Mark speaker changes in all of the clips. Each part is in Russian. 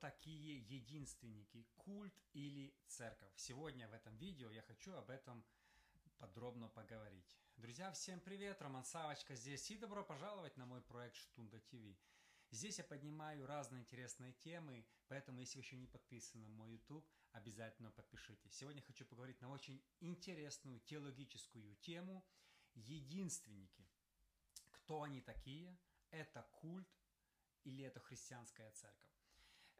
Speaker 1: такие единственники, культ или церковь? Сегодня в этом видео я хочу об этом подробно поговорить. Друзья, всем привет! Роман Савочка здесь и добро пожаловать на мой проект Штунда ТВ. Здесь я поднимаю разные интересные темы, поэтому если вы еще не подписаны на мой YouTube, обязательно подпишитесь. Сегодня хочу поговорить на очень интересную теологическую тему единственники. Кто они такие? Это культ или это христианская церковь?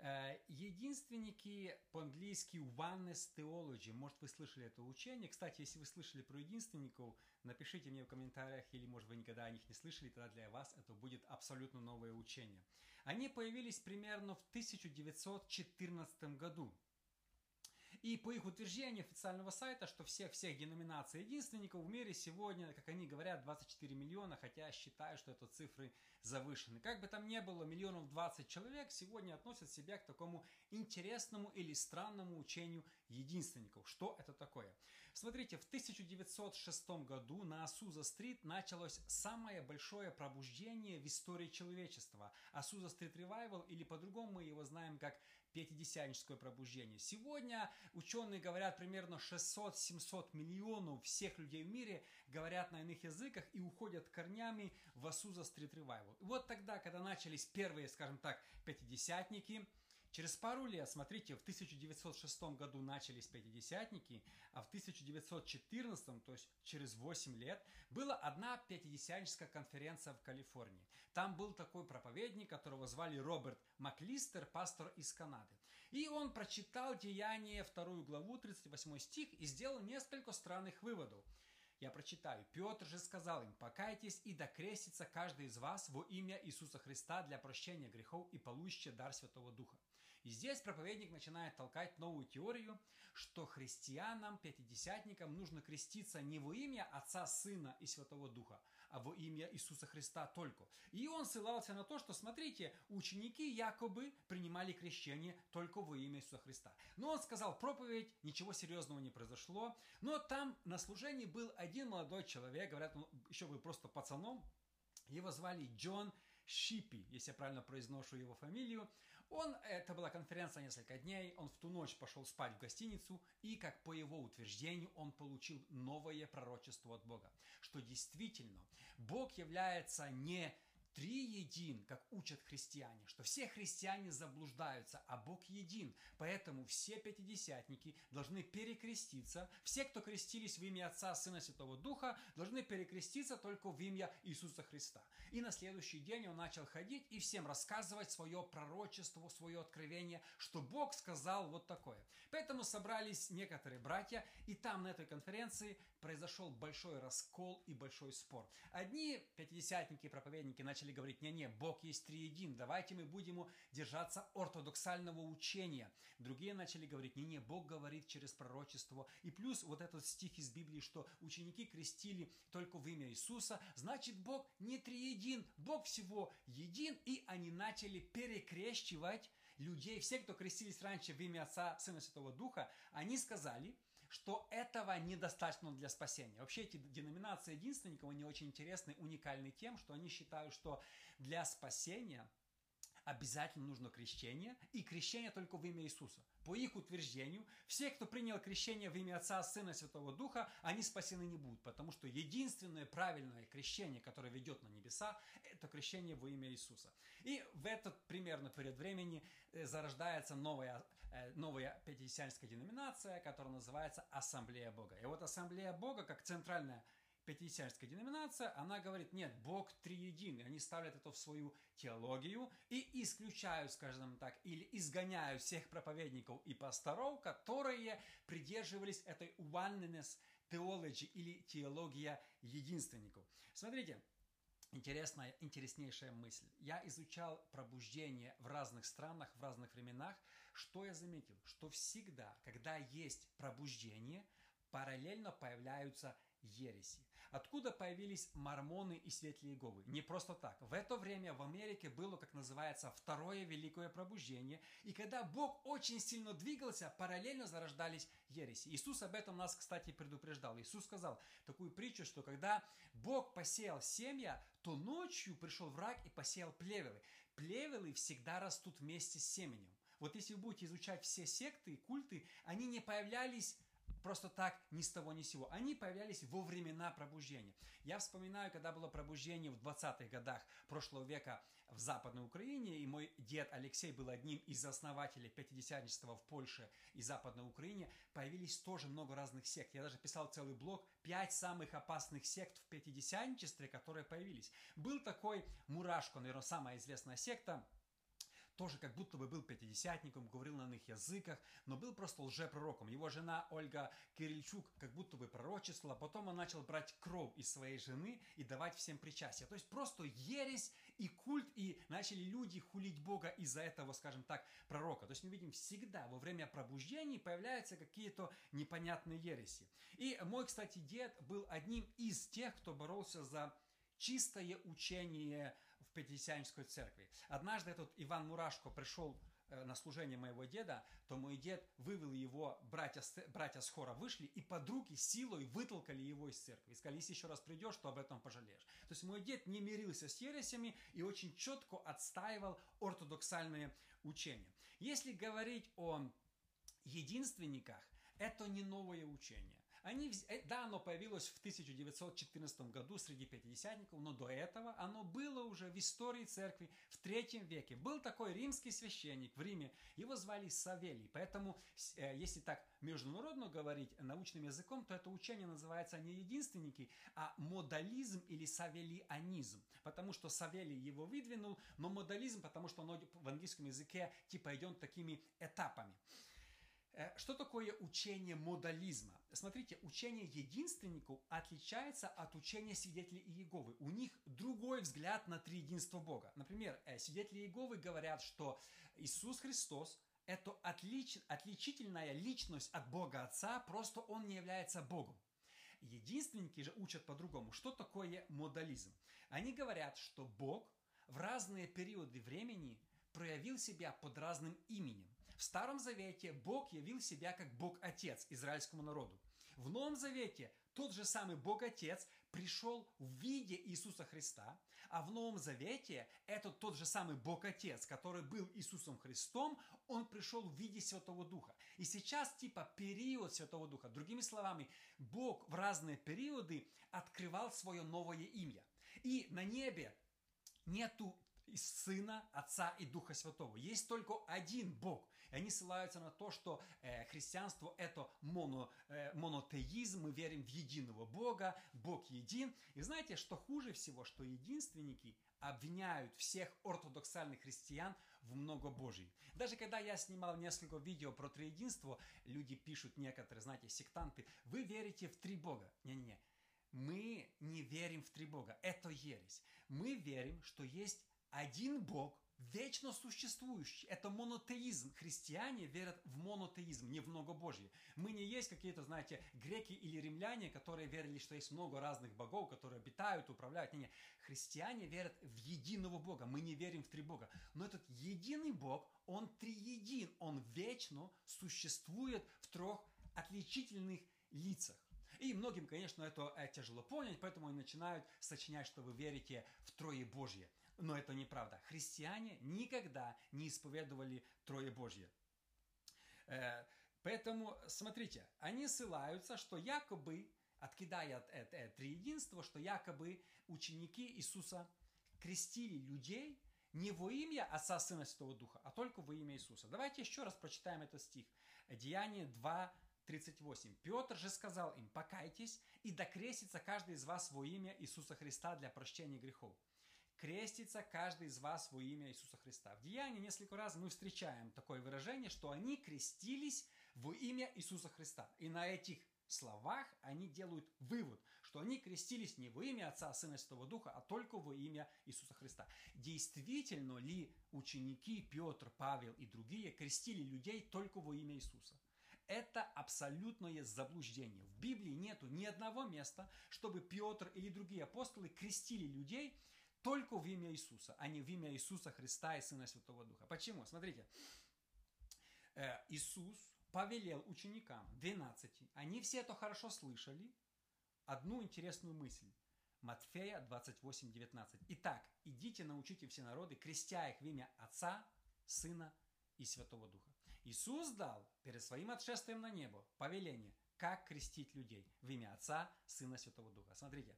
Speaker 1: Э, единственники по-английски Oneness Theology. Может, вы слышали это учение. Кстати, если вы слышали про единственников, напишите мне в комментариях, или, может, вы никогда о них не слышали, тогда для вас это будет абсолютно новое учение. Они появились примерно в 1914 году. И по их утверждению официального сайта, что всех-всех деноминаций единственников в мире сегодня, как они говорят, 24 миллиона, хотя считаю, что это цифры завышены. Как бы там ни было, миллионов 20 человек сегодня относят себя к такому интересному или странному учению единственников. Что это такое? Смотрите, в 1906 году на Асуза-стрит началось самое большое пробуждение в истории человечества. Асуза-стрит ревайвал, или по-другому мы его знаем как пятидесятническое пробуждение. Сегодня ученые говорят примерно 600-700 миллионов всех людей в мире говорят на иных языках и уходят корнями в Асуза Ревайвал. И вот тогда, когда начались первые, скажем так, пятидесятники – Через пару лет, смотрите, в 1906 году начались пятидесятники, а в 1914, то есть через 8 лет, была одна пятидесятническая конференция в Калифорнии. Там был такой проповедник, которого звали Роберт Маклистер, пастор из Канады. И он прочитал Деяние, вторую главу, 38 стих, и сделал несколько странных выводов. Я прочитаю. Петр же сказал им, покайтесь и докрестится каждый из вас во имя Иисуса Христа для прощения грехов и получите дар Святого Духа. И здесь проповедник начинает толкать новую теорию, что христианам, пятидесятникам нужно креститься не во имя Отца, Сына и Святого Духа, а во имя Иисуса Христа только. И он ссылался на то, что, смотрите, ученики якобы принимали крещение только во имя Иисуса Христа. Но он сказал проповедь, ничего серьезного не произошло, но там на служении был один молодой человек, говорят, он еще был просто пацаном, его звали Джон Шипи, если я правильно произношу его фамилию. Он, это была конференция несколько дней, он в ту ночь пошел спать в гостиницу, и, как по его утверждению, он получил новое пророчество от Бога, что действительно Бог является не триедин, как учат христиане, что все христиане заблуждаются, а Бог един. Поэтому все пятидесятники должны перекреститься. Все, кто крестились в имя Отца, Сына, Святого Духа, должны перекреститься только в имя Иисуса Христа. И на следующий день он начал ходить и всем рассказывать свое пророчество, свое откровение, что Бог сказал вот такое. Поэтому собрались некоторые братья, и там на этой конференции произошел большой раскол и большой спор. Одни пятидесятники, проповедники начали начали говорить, не-не, Бог есть триедин, давайте мы будем держаться ортодоксального учения. Другие начали говорить, не-не, Бог говорит через пророчество. И плюс вот этот стих из Библии, что ученики крестили только в имя Иисуса, значит Бог не триедин, Бог всего един, и они начали перекрещивать людей, все, кто крестились раньше в имя Отца, Сына Святого Духа, они сказали, что этого недостаточно для спасения. Вообще эти деноминации единственников, они очень интересны, уникальны тем, что они считают, что для спасения обязательно нужно крещение, и крещение только в имя Иисуса. По их утверждению, все, кто принял крещение в имя Отца, Сына и Святого Духа, они спасены не будут, потому что единственное правильное крещение, которое ведет на небеса, это крещение во имя Иисуса. И в этот примерно период времени э, зарождается новая, новая пятидесятническая деноминация, которая называется Ассамблея Бога. И вот Ассамблея Бога, как центральная пятидесятническая деноминация, она говорит, нет, Бог триединый. Они ставят это в свою теологию и исключают, скажем так, или изгоняют всех проповедников и пасторов, которые придерживались этой oneness theology или теология единственников. Смотрите, Интересная, интереснейшая мысль. Я изучал пробуждение в разных странах, в разных временах. Что я заметил? Что всегда, когда есть пробуждение, параллельно появляются ереси. Откуда появились мормоны и светлые Иеговы? Не просто так. В это время в Америке было, как называется, второе великое пробуждение. И когда Бог очень сильно двигался, параллельно зарождались ереси. Иисус об этом нас, кстати, предупреждал. Иисус сказал такую притчу, что когда Бог посеял семя, то ночью пришел враг и посеял плевелы. Плевелы всегда растут вместе с семенем. Вот если вы будете изучать все секты и культы, они не появлялись просто так ни с того ни с сего. Они появлялись во времена пробуждения. Я вспоминаю, когда было пробуждение в 20-х годах прошлого века в Западной Украине, и мой дед Алексей был одним из основателей пятидесятничества в Польше и Западной Украине, появились тоже много разных сект. Я даже писал целый блог «Пять самых опасных сект в пятидесятничестве, которые появились». Был такой Мурашко, наверное, самая известная секта, тоже как будто бы был пятидесятником, говорил на иных языках, но был просто лжепророком. Его жена Ольга Кирильчук как будто бы пророчествовала, потом он начал брать кровь из своей жены и давать всем причастие. То есть просто ересь и культ, и начали люди хулить Бога из-за этого, скажем так, пророка. То есть мы видим всегда во время пробуждений появляются какие-то непонятные ереси. И мой, кстати, дед был одним из тех, кто боролся за чистое учение в Пятидесятнической церкви. Однажды этот Иван Мурашко пришел э, на служение моего деда, то мой дед вывел его, братья, братья с хора вышли и под руки силой вытолкали его из церкви. И сказали, если еще раз придешь, то об этом пожалеешь. То есть мой дед не мирился с ересями и очень четко отстаивал ортодоксальные учения. Если говорить о единственниках, это не новое учение. Они, э, да, оно появилось в 1914 году среди пятидесятников, но до этого оно было уже в истории церкви в третьем веке. Был такой римский священник в Риме, его звали Савелий. Поэтому, э, если так международно говорить научным языком, то это учение называется не единственники, а модализм или савелианизм. Потому что Савелий его выдвинул, но модализм, потому что оно в английском языке типа идет такими этапами. Э, что такое учение модализма? Смотрите, учение единственников отличается от учения свидетелей Иеговы. У них другой взгляд на триединство Бога. Например, э, свидетели Иеговы говорят, что Иисус Христос – это отлич, отличительная личность от Бога Отца, просто Он не является Богом. Единственники же учат по-другому. Что такое модализм? Они говорят, что Бог в разные периоды времени проявил себя под разным именем. В Старом Завете Бог явил себя как Бог-Отец израильскому народу. В Новом Завете тот же самый Бог-Отец пришел в виде Иисуса Христа, а в Новом Завете этот тот же самый Бог-Отец, который был Иисусом Христом, он пришел в виде Святого Духа. И сейчас типа период Святого Духа. Другими словами, Бог в разные периоды открывал свое новое имя. И на небе нету Сына, Отца и Духа Святого. Есть только один Бог. И они ссылаются на то, что э, христианство это моно, э, монотеизм, мы верим в единого Бога, Бог един. И знаете, что хуже всего, что единственники обвиняют всех ортодоксальных христиан в многобожии. Даже когда я снимал несколько видео про триединство, люди пишут некоторые, знаете, сектанты, вы верите в три Бога. Не-не-не, мы не верим в три Бога. Это ересь. Мы верим, что есть один Бог, вечно существующий. Это монотеизм. Христиане верят в монотеизм, не в многобожие. Мы не есть какие-то, знаете, греки или римляне, которые верили, что есть много разных богов, которые обитают, управляют. Не, не. Христиане верят в единого Бога. Мы не верим в три Бога. Но этот единый Бог, он триедин. Он вечно существует в трех отличительных лицах. И многим, конечно, это э, тяжело понять, поэтому они начинают сочинять, что вы верите в Трое Божье. Но это неправда. Христиане никогда не исповедовали Трое Божье. Э, поэтому, смотрите, они ссылаются, что якобы, откидая это, это триединство, что якобы ученики Иисуса крестили людей не во имя Отца, Сына, Святого Духа, а только во имя Иисуса. Давайте еще раз прочитаем этот стих. Деяние 2, 38. Петр же сказал им, покайтесь и докрестится каждый из вас во имя Иисуса Христа для прощения грехов крестится каждый из вас во имя Иисуса Христа. В Деянии несколько раз мы встречаем такое выражение, что они крестились во имя Иисуса Христа. И на этих словах они делают вывод, что они крестились не во имя Отца, Сына и Святого Духа, а только во имя Иисуса Христа. Действительно ли ученики Петр, Павел и другие крестили людей только во имя Иисуса? Это абсолютное заблуждение. В Библии нету ни одного места, чтобы Петр или другие апостолы крестили людей – только в имя Иисуса, а не в имя Иисуса Христа и Сына Святого Духа. Почему? Смотрите, э, Иисус повелел ученикам, 12, они все это хорошо слышали, одну интересную мысль. Матфея 28, 19. Итак, идите научите все народы, крестя их в имя Отца, Сына и Святого Духа. Иисус дал перед своим отшествием на небо повеление, как крестить людей в имя Отца, Сына, Святого Духа. Смотрите,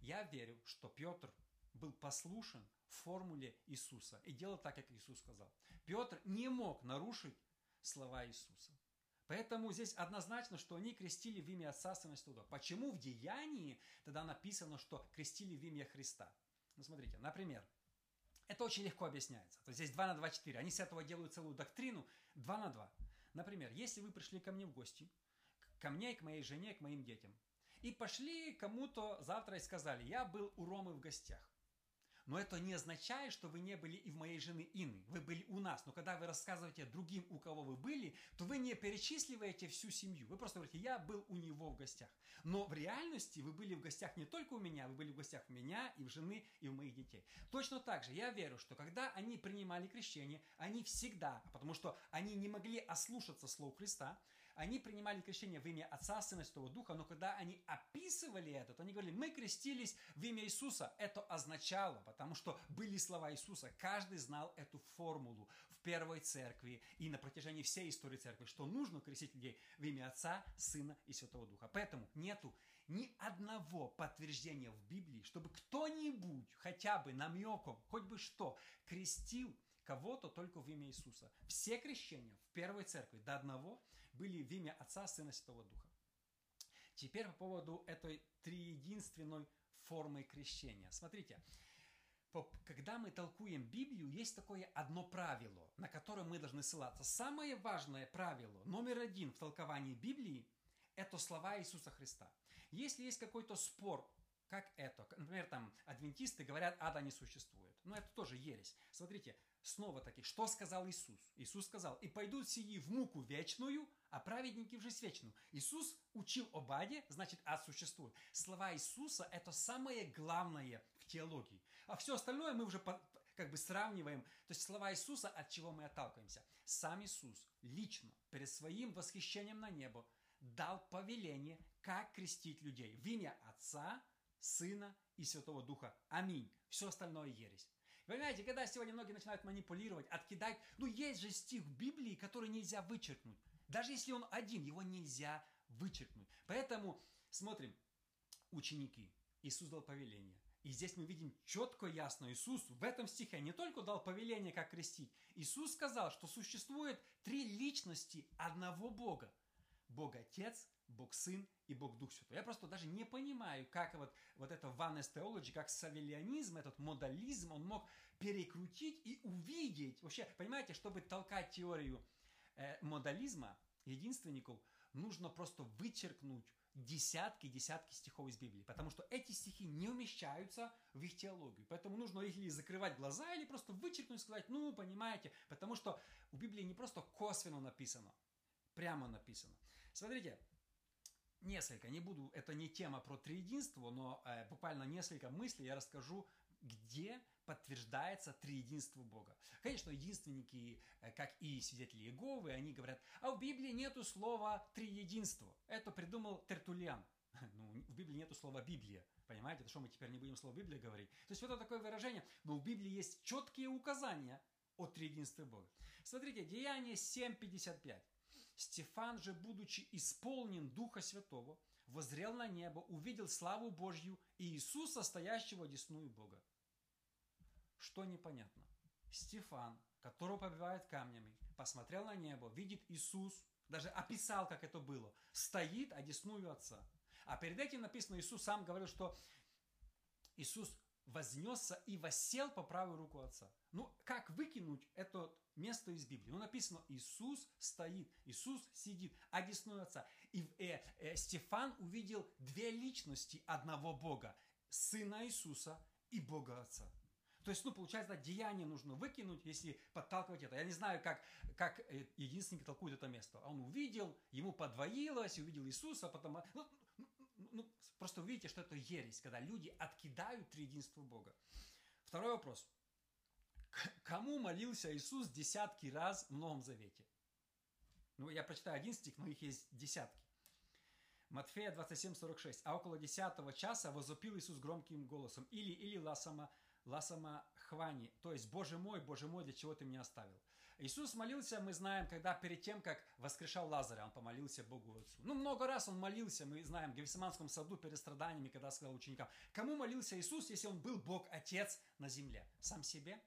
Speaker 1: я верю, что Петр был послушен формуле Иисуса и делал так, как Иисус сказал. Петр не мог нарушить слова Иисуса. Поэтому здесь однозначно, что они крестили в имя Отца, Сына и Святого. Почему в Деянии тогда написано, что крестили в имя Христа? Ну, смотрите, например, это очень легко объясняется. То есть здесь 2 на 2, 4. Они с этого делают целую доктрину 2 на 2. Например, если вы пришли ко мне в гости, ко мне, к моей жене, к моим детям, и пошли кому-то завтра и сказали, я был у Ромы в гостях. Но это не означает, что вы не были и в моей жены Инны. Вы были у нас. Но когда вы рассказываете другим, у кого вы были, то вы не перечисливаете всю семью. Вы просто говорите, я был у него в гостях. Но в реальности вы были в гостях не только у меня, вы были в гостях у меня и в жены, и у моих детей. Точно так же я верю, что когда они принимали крещение, они всегда, потому что они не могли ослушаться слов Христа, они принимали крещение в имя Отца, Сына Святого Духа, но когда они описывали это, то они говорили, мы крестились в имя Иисуса. Это означало, потому что были слова Иисуса. Каждый знал эту формулу в первой церкви и на протяжении всей истории церкви, что нужно крестить людей в имя Отца, Сына и Святого Духа. Поэтому нету ни одного подтверждения в Библии, чтобы кто-нибудь хотя бы намеком, хоть бы что, крестил кого-то только в имя Иисуса. Все крещения в первой церкви до одного были в имя Отца, Сына Святого Духа. Теперь по поводу этой триединственной формы крещения. Смотрите, когда мы толкуем Библию, есть такое одно правило, на которое мы должны ссылаться. Самое важное правило, номер один в толковании Библии, это слова Иисуса Христа. Если есть какой-то спор, как это, например, там адвентисты говорят, ада не существует. Но это тоже ересь. Смотрите, снова таки, что сказал Иисус? Иисус сказал, и пойдут сии в муку вечную, а праведники в жизнь вечную. Иисус учил об аде, значит, ад существует. Слова Иисуса – это самое главное в теологии. А все остальное мы уже как бы сравниваем. То есть слова Иисуса, от чего мы отталкиваемся. Сам Иисус лично перед своим восхищением на небо дал повеление, как крестить людей в имя Отца, Сына и Святого Духа. Аминь. Все остальное ересь. Понимаете, когда сегодня многие начинают манипулировать, откидать, ну есть же стих в Библии, который нельзя вычеркнуть. Даже если он один, его нельзя вычеркнуть. Поэтому смотрим, ученики, Иисус дал повеление. И здесь мы видим четко, ясно, Иисус в этом стихе не только дал повеление, как крестить. Иисус сказал, что существует три личности одного Бога. Бог Отец, Бог Сын и Бог Дух Святой. Я просто даже не понимаю, как вот, вот это oneness theology, как савелианизм, этот модализм, он мог перекрутить и увидеть. Вообще, понимаете, чтобы толкать теорию э, модализма, единственников, нужно просто вычеркнуть десятки-десятки стихов из Библии, потому что эти стихи не умещаются в их теологию. Поэтому нужно или закрывать глаза, или просто вычеркнуть и сказать, ну, понимаете, потому что в Библии не просто косвенно написано, прямо написано. Смотрите, несколько, не буду, это не тема про триединство, но э, буквально несколько мыслей я расскажу, где подтверждается триединство Бога. Конечно, единственники, э, как и свидетели Иеговы, они говорят, а в Библии нету слова триединство. Это придумал Тертулиан. Ну, в Библии нету слова Библия. Понимаете, это что мы теперь не будем слово Библия говорить? То есть вот это такое выражение, но в Библии есть четкие указания о триединстве Бога. Смотрите, Деяние 7.55. Стефан же, будучи исполнен Духа Святого, возрел на небо, увидел славу Божью и Иисуса, стоящего десную Бога. Что непонятно? Стефан, которого побивают камнями, посмотрел на небо, видит Иисус, даже описал, как это было, стоит, одесную Отца. А перед этим написано, Иисус сам говорил, что Иисус вознесся и восел по правую руку Отца. Ну, как выкинуть это место из Библии? Ну, написано, Иисус стоит, Иисус сидит, одесную Отца. И э, э, Стефан увидел две личности одного Бога. Сына Иисуса и Бога Отца. То есть, ну, получается, деяние нужно выкинуть, если подталкивать это. Я не знаю, как, как э, единственник толкует это место. Он увидел, ему подвоилось, увидел Иисуса, потом... Ну, ну просто увидите, что это ересь, когда люди откидают триединство Бога. Второй вопрос. Кому молился Иисус десятки раз в Новом Завете? Ну, я прочитаю один стих, но их есть десятки. Матфея 27, 46. А около десятого часа возопил Иисус громким голосом. Или, или ласама, ласама хвани. То есть, Боже мой, Боже мой, для чего ты меня оставил? Иисус молился, мы знаем, когда перед тем, как воскрешал Лазаря, он помолился Богу Отцу. Ну, много раз он молился, мы знаем, в Гефсиманском саду перед страданиями, когда сказал ученикам, кому молился Иисус, если он был Бог Отец на земле? Сам себе?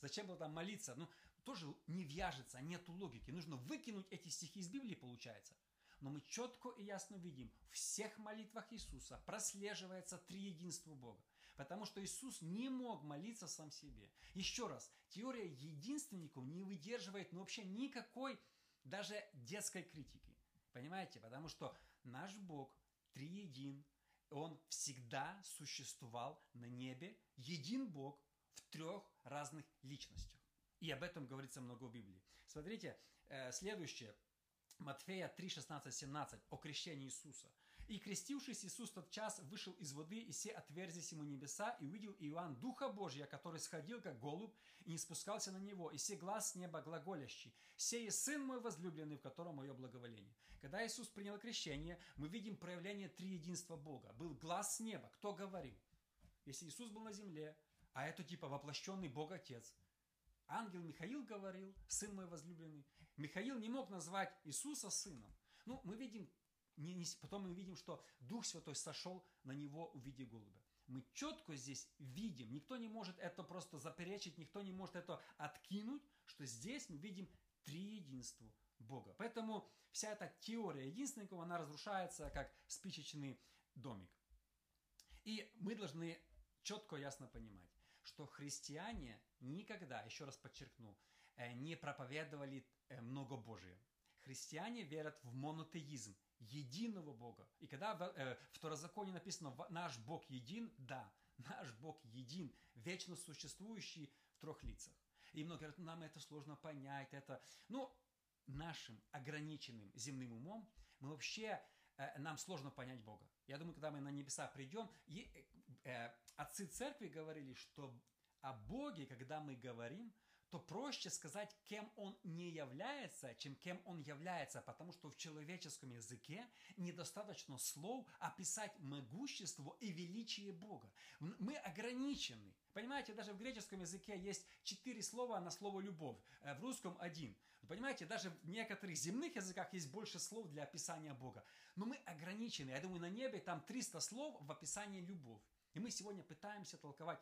Speaker 1: Зачем было там молиться? Ну, тоже не вяжется, нету логики. Нужно выкинуть эти стихи из Библии, получается. Но мы четко и ясно видим, в всех молитвах Иисуса прослеживается триединство Бога. Потому что Иисус не мог молиться сам себе. Еще раз, теория единственников не выдерживает ну, вообще никакой даже детской критики. Понимаете? Потому что наш Бог триедин, Он всегда существовал на небе, един Бог в трех разных личностях. И об этом говорится много в Библии. Смотрите, э, следующее. Матфея 3, 16, 17 о крещении Иисуса. «И крестившись Иисус тот час вышел из воды, и все отверзись ему небеса, и увидел Иоанн Духа Божия, который сходил, как голубь, и не спускался на него, и все глаз неба глаголящий, «Сей Сын мой возлюбленный, в котором мое благоволение». Когда Иисус принял крещение, мы видим проявление триединства Бога. Был глаз с неба. Кто говорил? Если Иисус был на земле, а это типа воплощенный Бог Отец – Ангел Михаил говорил, сын мой возлюбленный. Михаил не мог назвать Иисуса сыном. Ну, мы видим, не, не, потом мы видим, что Дух Святой сошел на него в виде голубя. Мы четко здесь видим, никто не может это просто заперечить, никто не может это откинуть, что здесь мы видим три единства Бога. Поэтому вся эта теория единственного, она разрушается как спичечный домик. И мы должны четко ясно понимать, что христиане никогда, еще раз подчеркну, э, не проповедовали э, многобожие. Христиане верят в монотеизм, единого Бога. И когда в э, Второзаконии написано «наш Бог един», да, наш Бог един, вечно существующий в трех лицах. И многие говорят, нам это сложно понять, это... Ну, нашим ограниченным земным умом мы вообще нам сложно понять Бога. Я думаю, когда мы на небеса придем, и, э, отцы церкви говорили, что о Боге, когда мы говорим, то проще сказать, кем Он не является, чем кем Он является, потому что в человеческом языке недостаточно слов описать могущество и величие Бога. Мы ограничены. Понимаете, даже в греческом языке есть четыре слова на слово «любовь», э, в русском один. Понимаете, даже в некоторых земных языках есть больше слов для описания Бога. Но мы ограничены. Я думаю, на небе там 300 слов в описании «любовь». И мы сегодня пытаемся толковать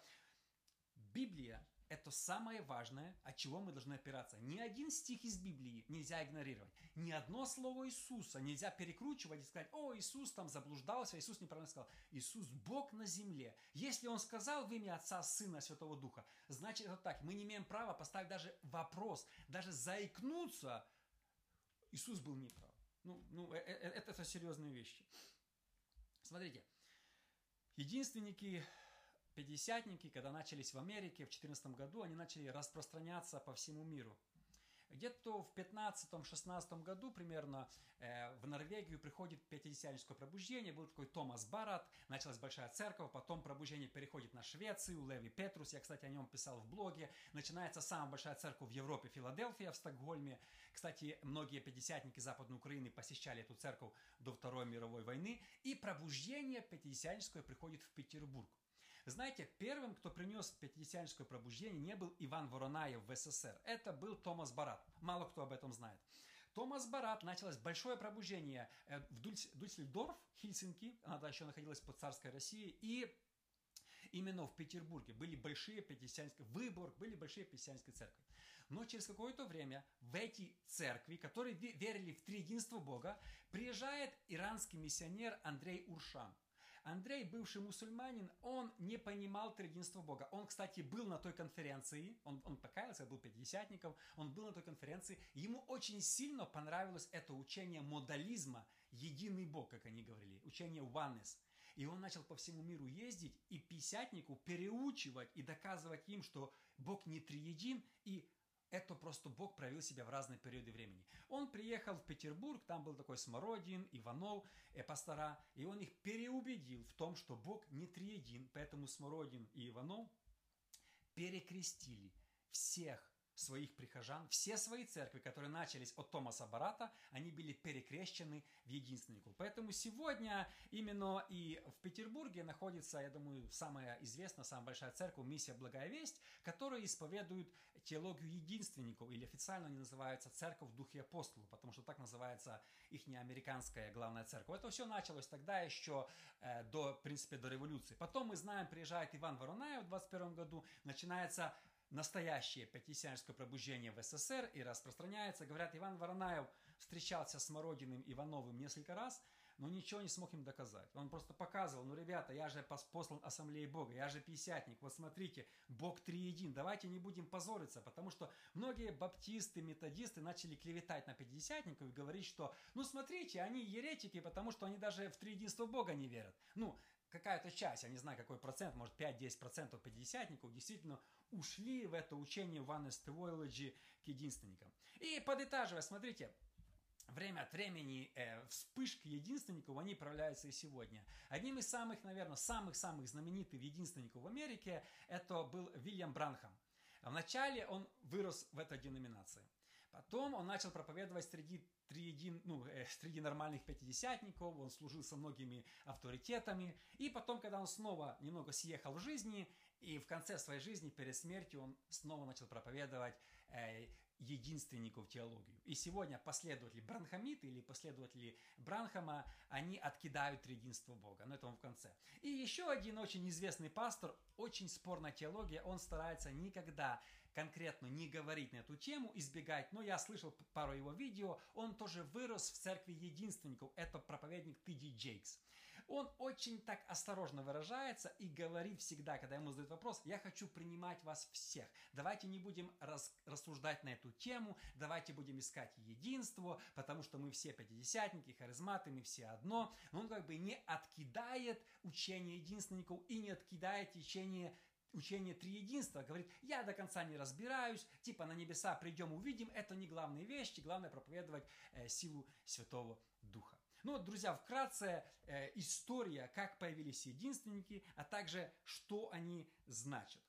Speaker 1: Библия – это самое важное, от чего мы должны опираться. Ни один стих из Библии нельзя игнорировать. Ни одно слово Иисуса нельзя перекручивать и сказать, о, Иисус там заблуждался, Иисус неправильно сказал. Иисус – Бог на земле. Если Он сказал в имя Отца, Сына, Святого Духа, значит это так. Мы не имеем права поставить даже вопрос, даже заикнуться. Иисус был неправ. Ну, ну это, э, это, это серьезные вещи. Смотрите, единственники Пятидесятники, когда начались в Америке в 14 году, они начали распространяться по всему миру. Где-то в 15-16 году примерно э, в Норвегию приходит пятидесятническое пробуждение. Был такой Томас Барат, началась большая церковь, потом пробуждение переходит на Швецию, Леви Петрус, я, кстати, о нем писал в блоге. Начинается самая большая церковь в Европе, Филадельфия, в Стокгольме. Кстати, многие пятидесятники Западной Украины посещали эту церковь до Второй мировой войны. И пробуждение пятидесятническое приходит в Петербург. Знаете, первым, кто принес пятидесятническое пробуждение, не был Иван Воронаев в СССР. Это был Томас Барат. Мало кто об этом знает. Томас Барат началось большое пробуждение э, в Дульсельдорф, Хельсинки, она тогда еще находилась под царской Россией, и именно в Петербурге были большие пятидесятнические, Выборг, были большие пятидесятнические церкви. Но через какое-то время в эти церкви, которые верили в триединство Бога, приезжает иранский миссионер Андрей Уршан. Андрей, бывший мусульманин, он не понимал триединство Бога. Он, кстати, был на той конференции, он, он покаялся, был пятидесятником, он был на той конференции. Ему очень сильно понравилось это учение модализма, единый Бог, как они говорили, учение oneness. И он начал по всему миру ездить и пятидесятнику переучивать и доказывать им, что Бог не триедин, и это просто Бог проявил себя в разные периоды времени. Он приехал в Петербург, там был такой Смородин, Иванов, э, пастора, и он их переубедил в том, что Бог не триедин, поэтому Смородин и Иванов перекрестили всех своих прихожан, все свои церкви, которые начались от Томаса Барата, они были перекрещены в единственнику. Поэтому сегодня именно и в Петербурге находится, я думаю, самая известная, самая большая церковь, миссия Благая Весть, которая исповедует теологию единственников, или официально они называются Церковь в Духе Апостолов, потому что так называется их американская главная церковь. Это все началось тогда еще э, до, в принципе, до революции. Потом мы знаем, приезжает Иван Воронаев в 21 году, начинается настоящее пятидесятническое пробуждение в СССР и распространяется. Говорят, Иван Воронаев встречался с Мородиным Ивановым несколько раз, но ничего не смог им доказать. Он просто показывал, ну, ребята, я же послан Ассамблеей Бога, я же пятидесятник, вот смотрите, Бог триедин, давайте не будем позориться, потому что многие баптисты, методисты начали клеветать на пятидесятников и говорить, что, ну, смотрите, они еретики, потому что они даже в триединство Бога не верят. Ну, какая-то часть, я не знаю какой процент, может 5-10% пятидесятников действительно ушли в это учение Oneness Theology к единственникам. И подытаживая, смотрите, время от времени э, вспышки единственников, они проявляются и сегодня. Одним из самых, наверное, самых-самых знаменитых единственников в Америке, это был Вильям Бранхам. Вначале он вырос в этой деноминации. Потом он начал проповедовать среди, триедин, ну, э, среди нормальных пятидесятников, он служил со многими авторитетами. И потом, когда он снова немного съехал в жизни, и в конце своей жизни, перед смертью, он снова начал проповедовать э, единственников теологию. И сегодня последователи Бранхамиты или последователи Бранхама, они откидают триединство Бога. Но это он в конце. И еще один очень известный пастор, очень спорная теология, он старается никогда конкретно не говорить на эту тему, избегать, но я слышал пару его видео, он тоже вырос в церкви единственников, это проповедник Т.Д. Джейкс. Он очень так осторожно выражается и говорит всегда, когда ему задают вопрос, я хочу принимать вас всех. Давайте не будем рас, рассуждать на эту тему, давайте будем искать единство, потому что мы все пятидесятники, харизматы, мы все одно. Но он как бы не откидает учение единственников и не откидает течение учение триединства, говорит, я до конца не разбираюсь, типа на небеса придем, увидим, это не главные вещи, главное проповедовать э, силу Святого Духа. Ну вот, друзья, вкратце э, история, как появились единственники, а также что они значат.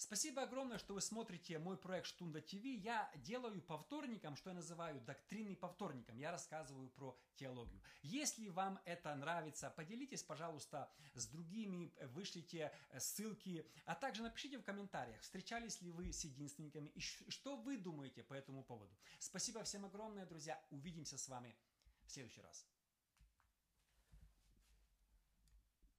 Speaker 1: Спасибо огромное, что вы смотрите мой проект Штунда ТВ. Я делаю по вторникам, что я называю доктринный по вторникам. Я рассказываю про теологию. Если вам это нравится, поделитесь, пожалуйста, с другими, вышлите ссылки, а также напишите в комментариях, встречались ли вы с единственниками и что вы думаете по этому поводу. Спасибо всем огромное, друзья. Увидимся с вами в следующий раз.